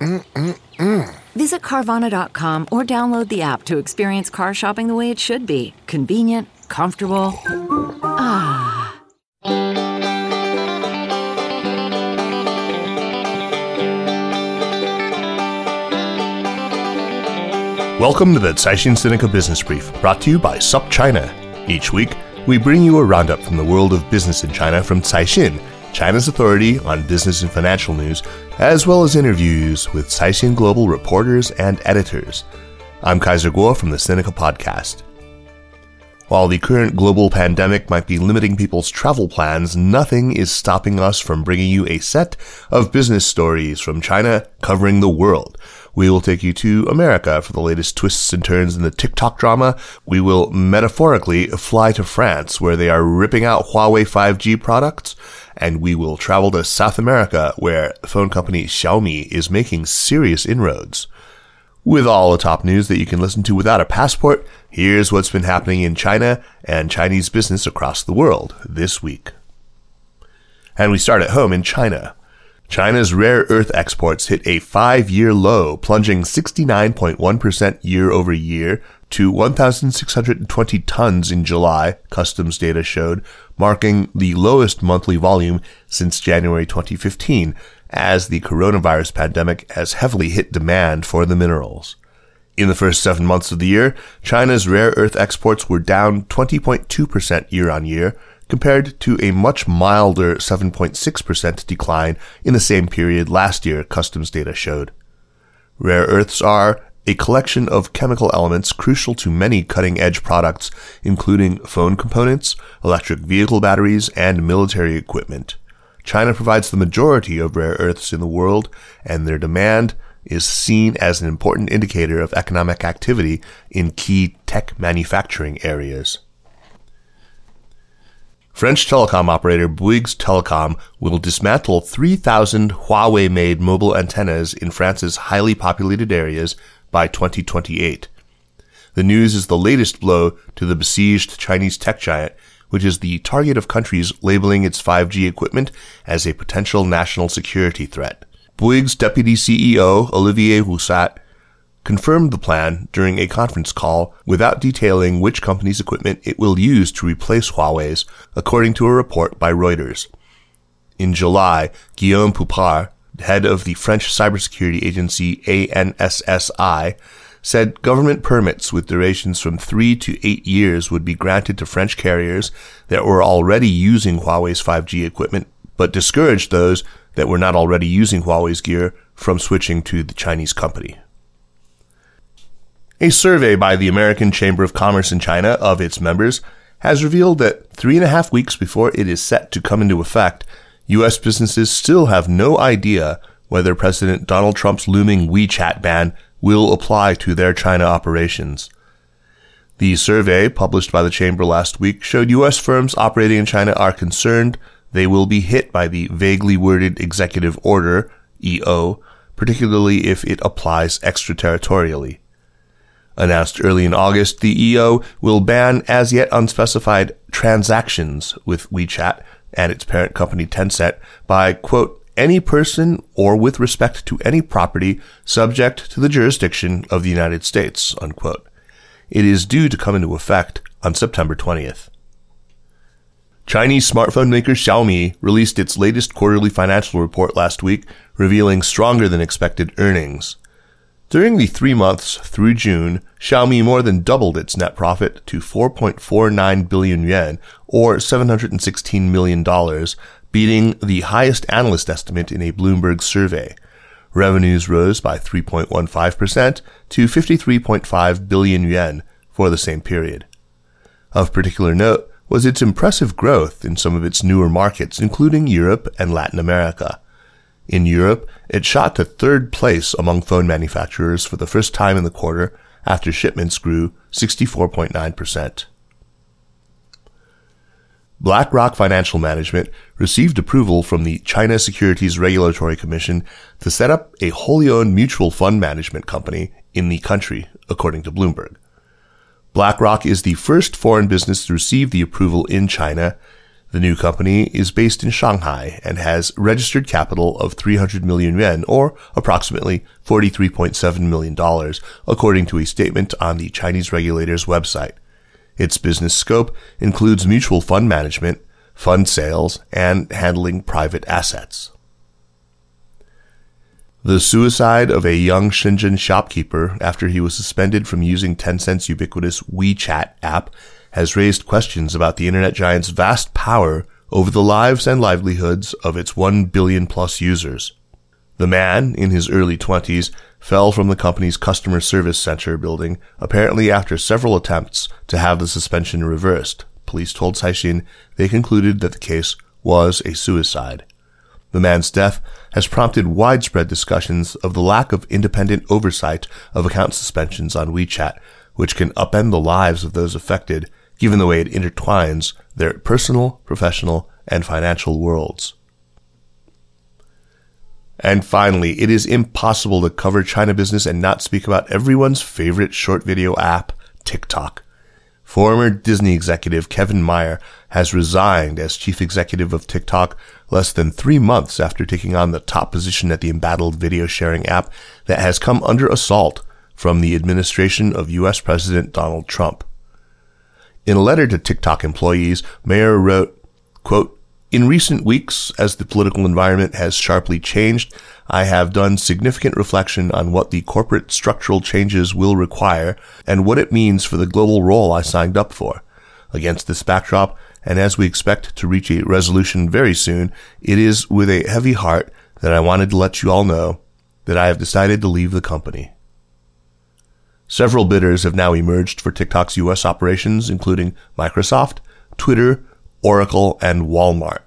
Mm-mm-mm. Visit Carvana.com or download the app to experience car shopping the way it should be convenient, comfortable. Ah. Welcome to the Caixin Sinica Business Brief, brought to you by SUP China. Each week, we bring you a roundup from the world of business in China from Caixin, China's authority on business and financial news, as well as interviews with Caixin Global reporters and editors. I'm Kaiser Kuo from the Sinica Podcast. While the current global pandemic might be limiting people's travel plans, nothing is stopping us from bringing you a set of business stories from China covering the world. We will take you to America for the latest twists and turns in the TikTok drama. We will metaphorically fly to France where they are ripping out Huawei 5G products. And we will travel to South America where phone company Xiaomi is making serious inroads. With all the top news that you can listen to without a passport, here's what's been happening in China and Chinese business across the world this week. And we start at home in China. China's rare earth exports hit a five year low, plunging 69.1% year over year to 1,620 tons in July, customs data showed, marking the lowest monthly volume since January 2015, as the coronavirus pandemic has heavily hit demand for the minerals. In the first seven months of the year, China's rare earth exports were down 20.2% year on year, compared to a much milder 7.6% decline in the same period last year, customs data showed. Rare earths are a collection of chemical elements crucial to many cutting edge products, including phone components, electric vehicle batteries, and military equipment. China provides the majority of rare earths in the world, and their demand is seen as an important indicator of economic activity in key tech manufacturing areas. French telecom operator Bouygues Telecom will dismantle 3,000 Huawei made mobile antennas in France's highly populated areas by 2028. The news is the latest blow to the besieged Chinese tech giant, which is the target of countries labeling its 5G equipment as a potential national security threat. Bouygues deputy CEO Olivier Roussat confirmed the plan during a conference call without detailing which company's equipment it will use to replace Huawei's, according to a report by Reuters. In July, Guillaume Poupart, head of the French cybersecurity agency ANSSI, said government permits with durations from three to eight years would be granted to French carriers that were already using Huawei's 5G equipment, but discouraged those that were not already using Huawei's gear from switching to the Chinese company. A survey by the American Chamber of Commerce in China of its members has revealed that three and a half weeks before it is set to come into effect, U.S. businesses still have no idea whether President Donald Trump's looming WeChat ban will apply to their China operations. The survey, published by the Chamber last week, showed U.S. firms operating in China are concerned they will be hit by the vaguely worded Executive Order, EO, particularly if it applies extraterritorially. Announced early in August, the EO will ban as yet unspecified transactions with WeChat and its parent company Tencent by, quote, any person or with respect to any property subject to the jurisdiction of the United States, unquote. It is due to come into effect on September 20th. Chinese smartphone maker Xiaomi released its latest quarterly financial report last week, revealing stronger than expected earnings. During the three months through June, Xiaomi more than doubled its net profit to 4.49 billion yuan, or $716 million, beating the highest analyst estimate in a Bloomberg survey. Revenues rose by 3.15% to 53.5 billion yuan for the same period. Of particular note was its impressive growth in some of its newer markets, including Europe and Latin America. In Europe, it shot to third place among phone manufacturers for the first time in the quarter after shipments grew 64.9%. BlackRock Financial Management received approval from the China Securities Regulatory Commission to set up a wholly owned mutual fund management company in the country, according to Bloomberg. BlackRock is the first foreign business to receive the approval in China. The new company is based in Shanghai and has registered capital of 300 million yuan or approximately $43.7 million, according to a statement on the Chinese regulator's website. Its business scope includes mutual fund management, fund sales, and handling private assets. The suicide of a young Shenzhen shopkeeper after he was suspended from using Tencent's ubiquitous WeChat app has raised questions about the internet giant's vast power over the lives and livelihoods of its 1 billion plus users. The man, in his early 20s, fell from the company's customer service center building, apparently after several attempts to have the suspension reversed. Police told Caixin they concluded that the case was a suicide. The man's death has prompted widespread discussions of the lack of independent oversight of account suspensions on WeChat, which can upend the lives of those affected, given the way it intertwines their personal, professional, and financial worlds. And finally, it is impossible to cover China business and not speak about everyone's favorite short video app, TikTok. Former Disney executive Kevin Mayer has resigned as chief executive of TikTok less than three months after taking on the top position at the embattled video sharing app that has come under assault from the administration of U.S. President Donald Trump. In a letter to TikTok employees, Mayer wrote, quote, in recent weeks, as the political environment has sharply changed, I have done significant reflection on what the corporate structural changes will require and what it means for the global role I signed up for. Against this backdrop, and as we expect to reach a resolution very soon, it is with a heavy heart that I wanted to let you all know that I have decided to leave the company. Several bidders have now emerged for TikTok's US operations, including Microsoft, Twitter, Oracle, and Walmart.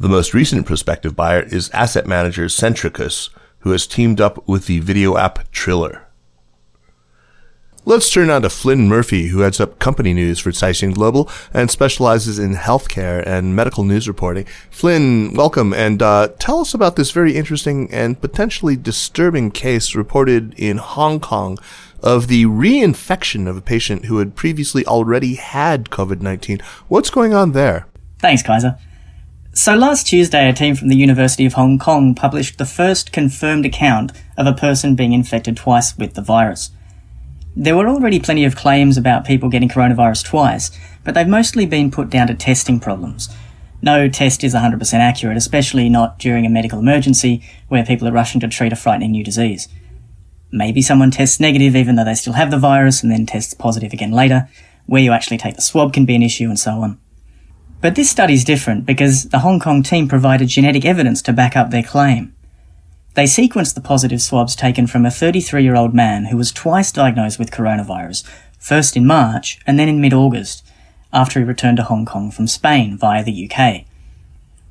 The most recent prospective buyer is asset manager Centricus, who has teamed up with the video app Triller. Let's turn now to Flynn Murphy, who heads up company news for Caixin Global and specializes in healthcare and medical news reporting. Flynn, welcome, and uh, tell us about this very interesting and potentially disturbing case reported in Hong Kong of the reinfection of a patient who had previously already had COVID 19. What's going on there? Thanks, Kaiser. So last Tuesday, a team from the University of Hong Kong published the first confirmed account of a person being infected twice with the virus. There were already plenty of claims about people getting coronavirus twice, but they've mostly been put down to testing problems. No test is 100% accurate, especially not during a medical emergency where people are rushing to treat a frightening new disease. Maybe someone tests negative even though they still have the virus and then tests positive again later. Where you actually take the swab can be an issue and so on. But this study is different because the Hong Kong team provided genetic evidence to back up their claim. They sequenced the positive swabs taken from a 33 year old man who was twice diagnosed with coronavirus, first in March and then in mid August, after he returned to Hong Kong from Spain via the UK.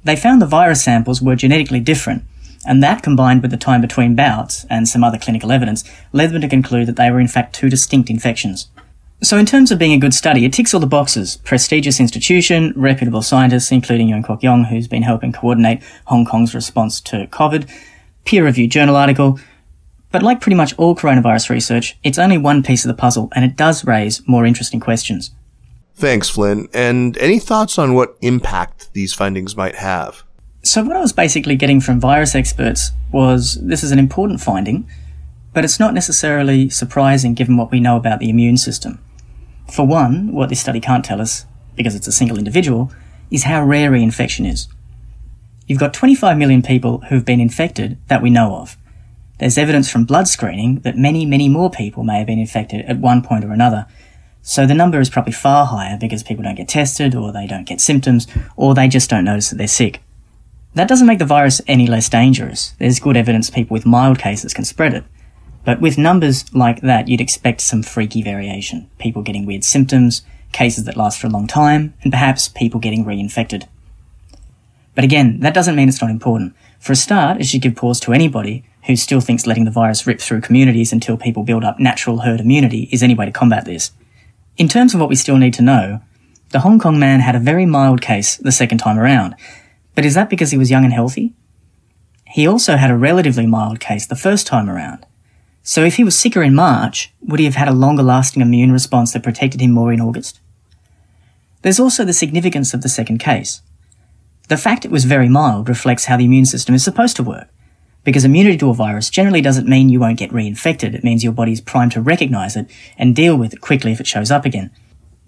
They found the virus samples were genetically different, and that combined with the time between bouts and some other clinical evidence led them to conclude that they were in fact two distinct infections. So in terms of being a good study, it ticks all the boxes. Prestigious institution, reputable scientists, including Yuen Kwok Yung, who's been helping coordinate Hong Kong's response to COVID, peer-reviewed journal article. But like pretty much all coronavirus research, it's only one piece of the puzzle, and it does raise more interesting questions. Thanks, Flynn. And any thoughts on what impact these findings might have? So, what I was basically getting from virus experts was this is an important finding, but it's not necessarily surprising given what we know about the immune system. For one, what this study can't tell us, because it's a single individual, is how rare reinfection is. You've got 25 million people who've been infected that we know of. There's evidence from blood screening that many, many more people may have been infected at one point or another. So the number is probably far higher because people don't get tested, or they don't get symptoms, or they just don't notice that they're sick. That doesn't make the virus any less dangerous. There's good evidence people with mild cases can spread it. But with numbers like that, you'd expect some freaky variation. People getting weird symptoms, cases that last for a long time, and perhaps people getting reinfected. But again, that doesn't mean it's not important. For a start, it should give pause to anybody who still thinks letting the virus rip through communities until people build up natural herd immunity is any way to combat this. In terms of what we still need to know, the Hong Kong man had a very mild case the second time around. But is that because he was young and healthy? He also had a relatively mild case the first time around. So if he was sicker in March, would he have had a longer lasting immune response that protected him more in August? There's also the significance of the second case. The fact it was very mild reflects how the immune system is supposed to work. Because immunity to a virus generally doesn't mean you won't get reinfected. It means your body's primed to recognize it and deal with it quickly if it shows up again.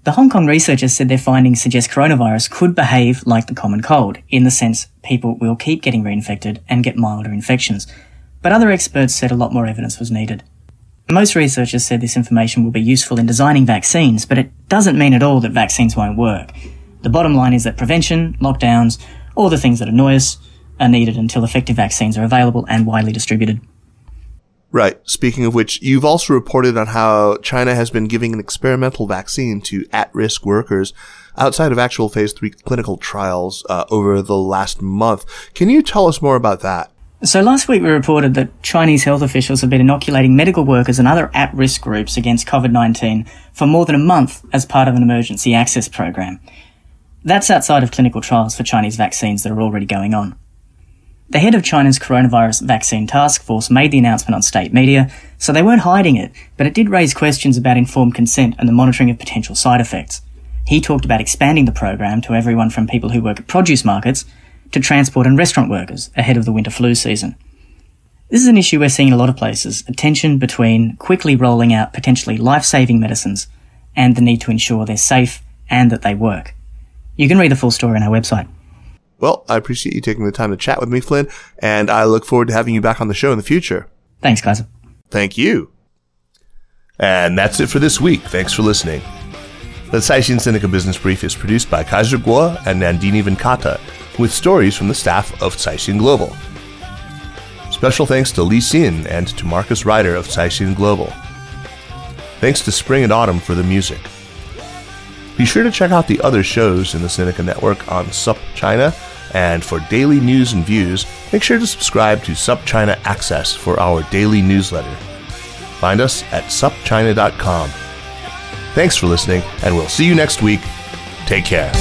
The Hong Kong researchers said their findings suggest coronavirus could behave like the common cold, in the sense people will keep getting reinfected and get milder infections, but other experts said a lot more evidence was needed. Most researchers said this information will be useful in designing vaccines, but it doesn't mean at all that vaccines won't work. The bottom line is that prevention, lockdowns, all the things that annoy us are needed until effective vaccines are available and widely distributed. Right. Speaking of which, you've also reported on how China has been giving an experimental vaccine to at-risk workers outside of actual phase three clinical trials uh, over the last month. Can you tell us more about that? So last week we reported that Chinese health officials have been inoculating medical workers and other at-risk groups against COVID-19 for more than a month as part of an emergency access program. That's outside of clinical trials for Chinese vaccines that are already going on. The head of China's coronavirus vaccine task force made the announcement on state media, so they weren't hiding it, but it did raise questions about informed consent and the monitoring of potential side effects. He talked about expanding the program to everyone from people who work at produce markets to transport and restaurant workers ahead of the winter flu season. This is an issue we're seeing in a lot of places, a tension between quickly rolling out potentially life-saving medicines and the need to ensure they're safe and that they work. You can read the full story on our website. Well, I appreciate you taking the time to chat with me, Flynn, and I look forward to having you back on the show in the future. Thanks, guys. Thank you. And that's it for this week. Thanks for listening. The Caixin Sinica Business Brief is produced by Kaiser Kuo and Nandini Venkata with stories from the staff of Caixin Global. Special thanks to Li Xin and to Marcus Ryder of Caixin Global. Thanks to Spring and Autumn for the music. Be sure to check out the other shows in the Sinica Network on SUP China, and for daily news and views, make sure to subscribe to SupChina Access for our daily newsletter. Find us at supchina.com. Thanks for listening, and we'll see you next week. Take care.